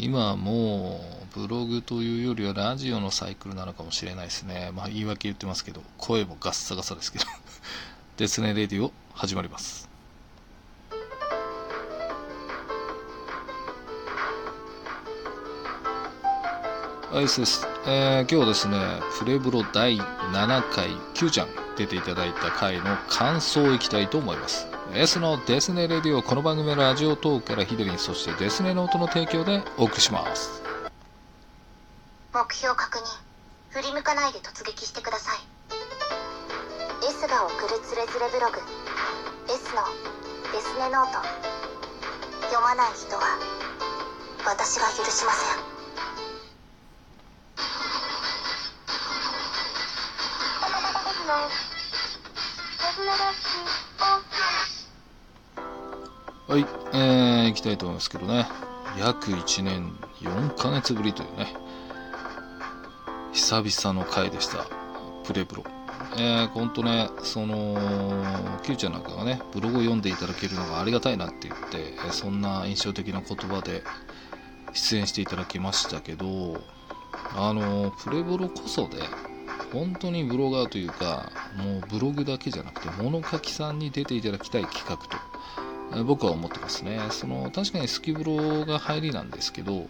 今もうブログというよりはラジオのサイクルなのかもしれないですね。まあ言い訳言ってますけど、声もガッサガサですけど。ですね、レディオ始まります。はい、です。えー、今日はですね、プレブロ第7回、Q ちゃん出ていただいた回の感想をいきたいと思います。S のデスネ Radio、この番組はラジオトークからヒデリン、そしてデスネの音の提供でお送りします。目標確認。振り向かないで突撃してください。S が送るつれづれブログ。S のデスネノート。読まない人は私が許しません。はい、えー、行きたいと思いますけどね。約1年4ヶ月ぶりというね、久々の回でした。プレブロ。えー、ほんとね、その、Q ちゃんなんかがね、ブログを読んでいただけるのがありがたいなって言って、そんな印象的な言葉で出演していただきましたけど、あの、プレブロこそで、本当にブロガーというか、もうブログだけじゃなくて、物書きさんに出ていただきたい企画と、僕は思ってますね。その、確かにスキブロが入りなんですけど、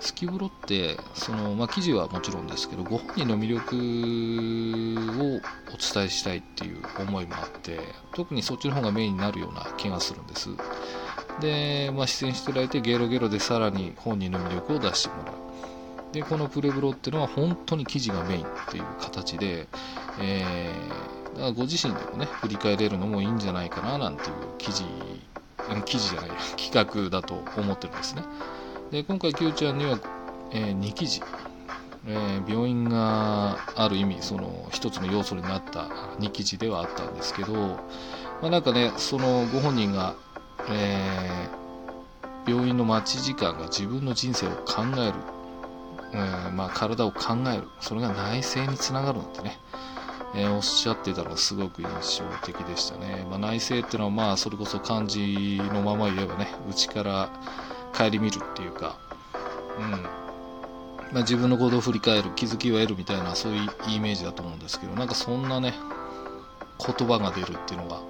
スキブロって、その、まあ、記事はもちろんですけど、ご本人の魅力をお伝えしたいっていう思いもあって、特にそっちの方がメインになるような気がするんです。で、まあ、出演していただいて、ゲロゲロでさらに本人の魅力を出してもらう。でこのプレブロっていうのは本当に記事がメインっていう形で、えー、だからご自身でもね振り返れるのもいいんじゃないかななんていう記事記事じゃない 企画だと思ってるんですね。で今回 Q ちゃんには、えー、2記事。えー、病院がある意味その一つの要素になった2記事ではあったんですけど、まあ、なんかねそのご本人が、えー、病院の待ち時間が自分の人生を考える。えまあ、体を考える。それが内政につながるんてね、えー、おっしゃってたのがすごく印象的でしたね、まあ、内政っていうのはまあそれこそ漢字のまま言えばね内から顧みるっていうか、うん。まあ、自分の行動を振り返る気づきを得るみたいなそういうイメージだと思うんですけどなんかそんなね言葉が出るっていうのが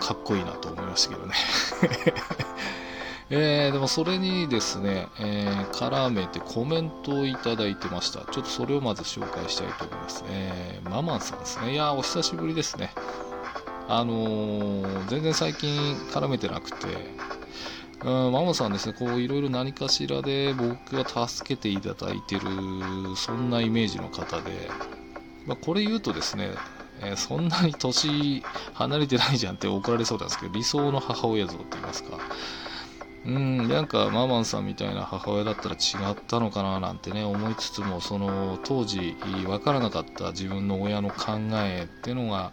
かっこいいなと思いましたけどね。えー、でもそれにですね、えー、絡めてコメントをいただいてました。ちょっとそれをまず紹介したいと思います。えー、ママンさんですね。いやお久しぶりですね。あのー、全然最近絡めてなくて、うん、ママさんですね、こういろいろ何かしらで僕が助けていただいてる、そんなイメージの方で、まあ、これ言うとですね、えー、そんなに年離れてないじゃんって怒られそうなんですけど、理想の母親像って言いますか、うん、なんかママンさんみたいな母親だったら違ったのかななんてね思いつつもその当時分からなかった自分の親の考えっていうのが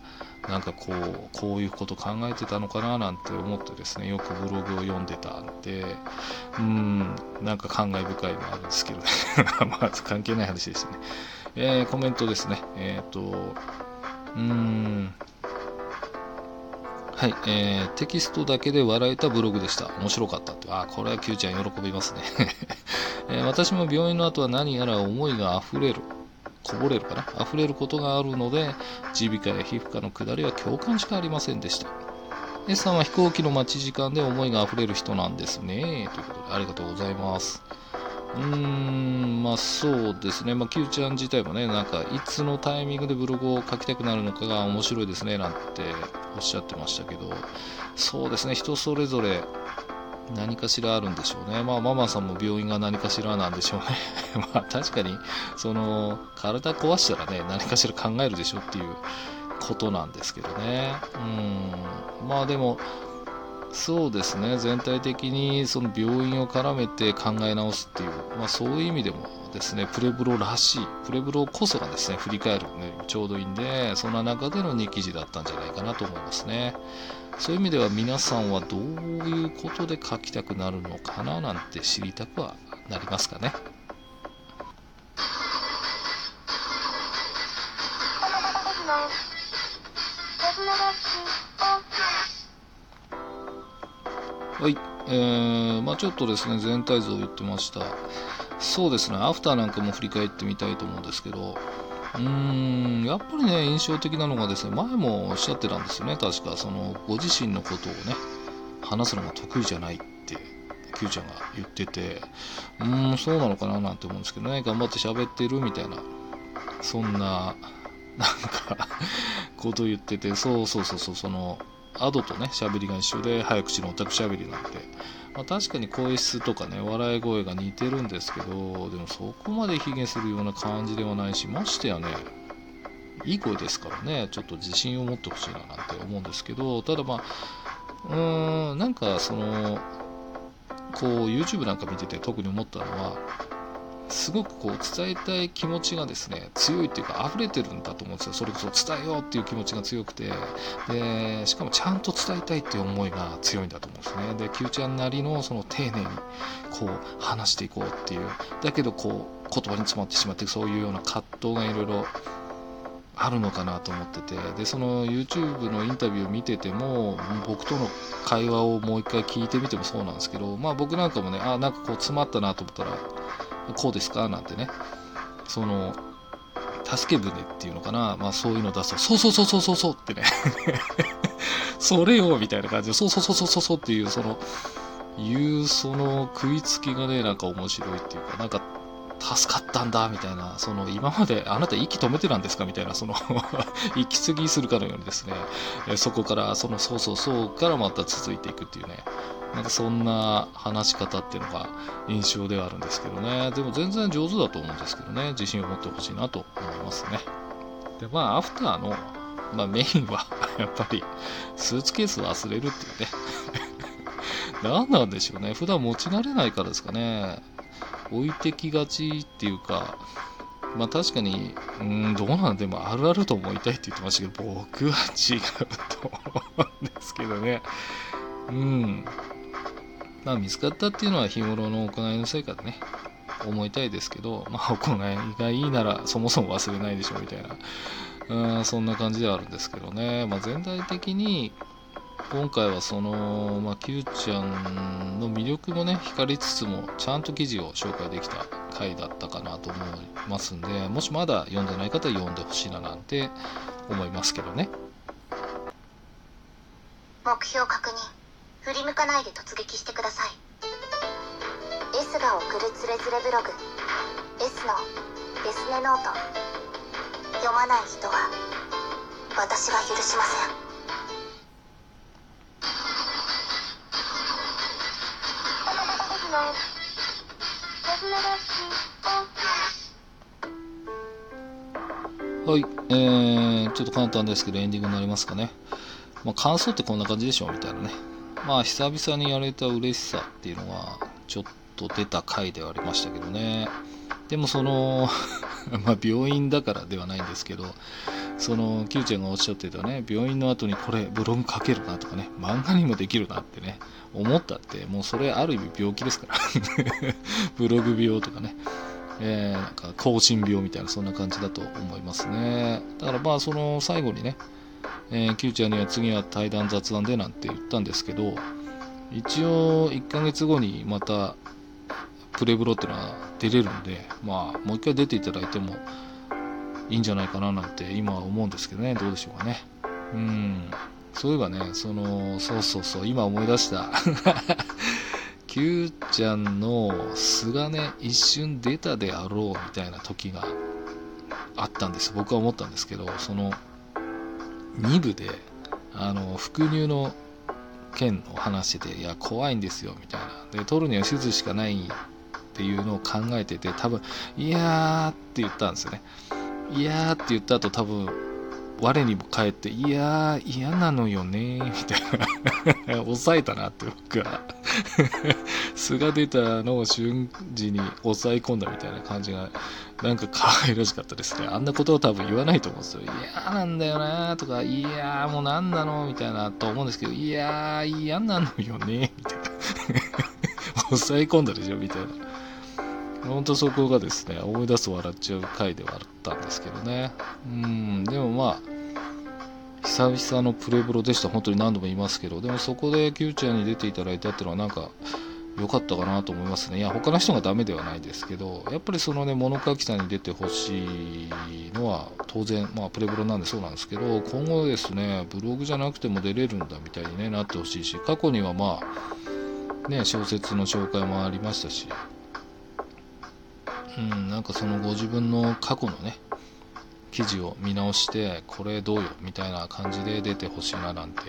なんかこうこういうこと考えてたのかななんて思ってですね。よくブログを読んでたんで。うん。なんか感慨深いのあるんですけどね。まず関係ない話でしたね、えー、コメントですね。えっ、ー、とうーんはい、えー、テキストだけで笑えたブログでした。面白かったって。ああ、これは Q ちゃん喜びますね、えー、私も病院の後は何やら思いが溢れる。こぼれるかな？溢れることがあるので、耳鼻科や皮膚科の下りは共感しかありませんでした。S さんは飛行機の待ち時間で思いが溢れる人なんですね。ということで、ありがとうございます。うーん、まあそうですね、まあ、Q ちゃん自体もね、なんかいつのタイミングでブログを書きたくなるのかが面白いですねなんておっしゃってましたけど、そうですね、人それぞれ何かしらあるんでしょうね。まあ、ママさんも病院が何かしらなんでしょうね。まあ、確かに、その、体壊したらね、何かしら考えるでしょっていうことなんですけどね。うん。まあでも、そうですね。全体的にその病院を絡めて考え直すっていう、まあ、そういう意味でもですねプレブロらしいプレブロこそがですね振り返るねちょうどいいんでそんな中での2記事だったんじゃないかなと思いますね。そういう意味では皆さんはどういうことで書きたくなるのかななんて知りたくはなりますかね。はい。えー、まあ、ちょっとですね全体像を言ってました。そうですねアフターなんかも振り返ってみたいと思うんですけど。うーんやっぱりね印象的なのがですね前もおっしゃってたんですよね。確かそのご自身のことをね話すのが得意じゃないって Q ちゃんが言ってて。うーんそうなのかななんて思うんですけどね。頑張って喋ってるみたいなそんななんかことを言ってて。そうそうそうそうそのアドとね喋りが一緒で早口のオタク喋りなんて、まあ、確かに声質とかね笑い声が似てるんですけどでもそこまで卑下するような感じではないしましてやねいい声ですからね。ちょっと自信を持ってほしいななんて思うんですけどただまあうーんなんかそのこう YouTube なんか見てて特に思ったのはすごくこう伝えたい気持ちがですね強いっていうか溢れてるんだと思うんですよ。それこそ伝えようっていう気持ちが強くて。でしかもちゃんと伝えたいっていう思いが強いんだと思うんですね。で Q ちゃんなりのその丁寧にこう話していこうっていう。だけどこう言葉に詰まってしまってそういうような葛藤がいろいろあるのかなと思ってて。でその YouTube のインタビューを見てても僕との会話をもう一回聞いてみてもそうなんですけどまあ僕なんかもねあなんかこう詰まったなと思ったらこうですか？なんてね。その助け舟っていうのかな？まあそういうの出すとそうそうそうそうそうそうってね。それよみたいな感じでそうそうそうそうそうそうっていうそのいうその食いつきがねなんか面白いっていうかなんか助かったんだみたいなその今まであなた息止めてたんですかみたいなその 息継ぎするかのようにですね。そこからそのそうそうそうからまた続いていくっていうね。なんかそんな話し方っていうのが印象ではあるんですけどね。でも全然上手だと思うんですけどね。自信を持ってほしいなと思いますね。でまあアフターの、まあ、メインは やっぱりスーツケース忘れるっていうね。何なんでしょうね。普段持ち慣れないからですかね。置いてきがちっていうか、まあ確かに、うん、どうなんでもあるあると思いたいって言ってましたけど、僕は違うと思うんですけどね。うん。まあ見つかったっていうのは日頃の行いの成果でね、思いたいですけど、まあ行いがいいならそもそも忘れないでしょみたいな、うん、そんな感じではあるんですけどね。まあ全体的に、今回はその、まあ、Q ちゃんの魅力もね光りつつもちゃんと記事を紹介できた回だったかなと思いますんでもしまだ読んでない方は読んでほしいななんて思いますけどね。目標確認。振り向かないで突撃してください S が送るつれづれブログ S のデスネノート読まない人は私が許しませんはい、えー、ちょっと簡単ですけどエンディングになりますかね。まあ、感想ってこんな感じでしょみたいなね。まあ、久々にやれた嬉しさっていうのは、ちょっと出た回ではありましたけどね。でもその ま、病院だからではないんですけど、その、Q ちゃんがおっしゃってたね、病院の後にこれ、ブログ書けるなとかね、漫画にもできるなってね、思ったって、もうそれある意味病気ですから ブログ病とかね。えー、なんか更新病みたいなそんな感じだと思いますねだからまあその最後にね、えー、Q ちゃんには次は対談雑談でなんて言ったんですけど一応1ヶ月後にまたプレブロっていうのは出れるんでまあもう一回出ていただいてもいいんじゃないかななんて今は思うんですけどね。どうでしょうかね。うん。そういえばねそのそうそうそう今思い出した。Q ちゃんの素がね、一瞬出たであろうみたいな時があったんです。僕は思ったんですけど、その2部で、あの、伏乳の件を話してて、いや、怖いんですよ、みたいな。で、取るには手術しかないっていうのを考えてて、多分、いやーって言ったんですよね。いやーって言った後、多分、我にも返って、いやー、嫌なのよねみたいな 抑えたなって僕は素が出たのを瞬時に抑え込んだみたいな感じが、なんか可愛らしかったですね。あんなことを多分言わないと思うんですよ。嫌なんだよなとか、いやー、もう何なのみたいなと思うんですけど、いやー、嫌なのよねみたいな 抑え込んだでしょみたいな。本当そこがですね、思い出すと笑っちゃう回ではあったんですけどね。うん、でもまあ、久々のプレブロでした。本当に何度も言いますけど。でもそこで Q ちゃんに出ていただいたっていうのはなんか良かったかなと思いますね。いや他の人がダメではないですけど。やっぱりそのね物書きさんに出てほしいのは当然まあプレブロなんでそうなんですけど。今後ですねブログじゃなくても出れるんだみたいに、ね、なってほしいし過去にはまあね小説の紹介もありましたし。うんなんかそのご自分の過去のね記事を見直してこれどうよみたいな感じで出てほしいななんて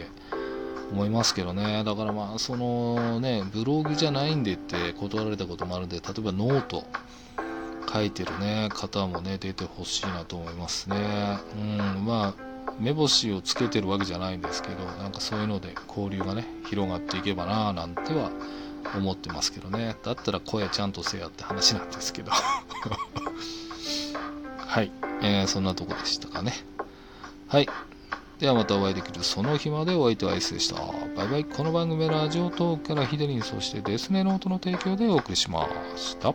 思いますけどね。だからまあそのねブログじゃないんでって断られたこともあるんで例えばノート書いてるね方もね出てほしいなと思いますね。うんまあ目星をつけてるわけじゃないんですけどなんかそういうので交流がね広がっていけばななんては思ってますけどね。だったら声ちゃんとせやって話なんですけど。はい、えー、そんなとこでしたかねはいではまたお会いできるその日までお相手はアイスでした。バイバイ。この番組はラジオトークからヒデリンそしてデスネノートの提供でお送りしました。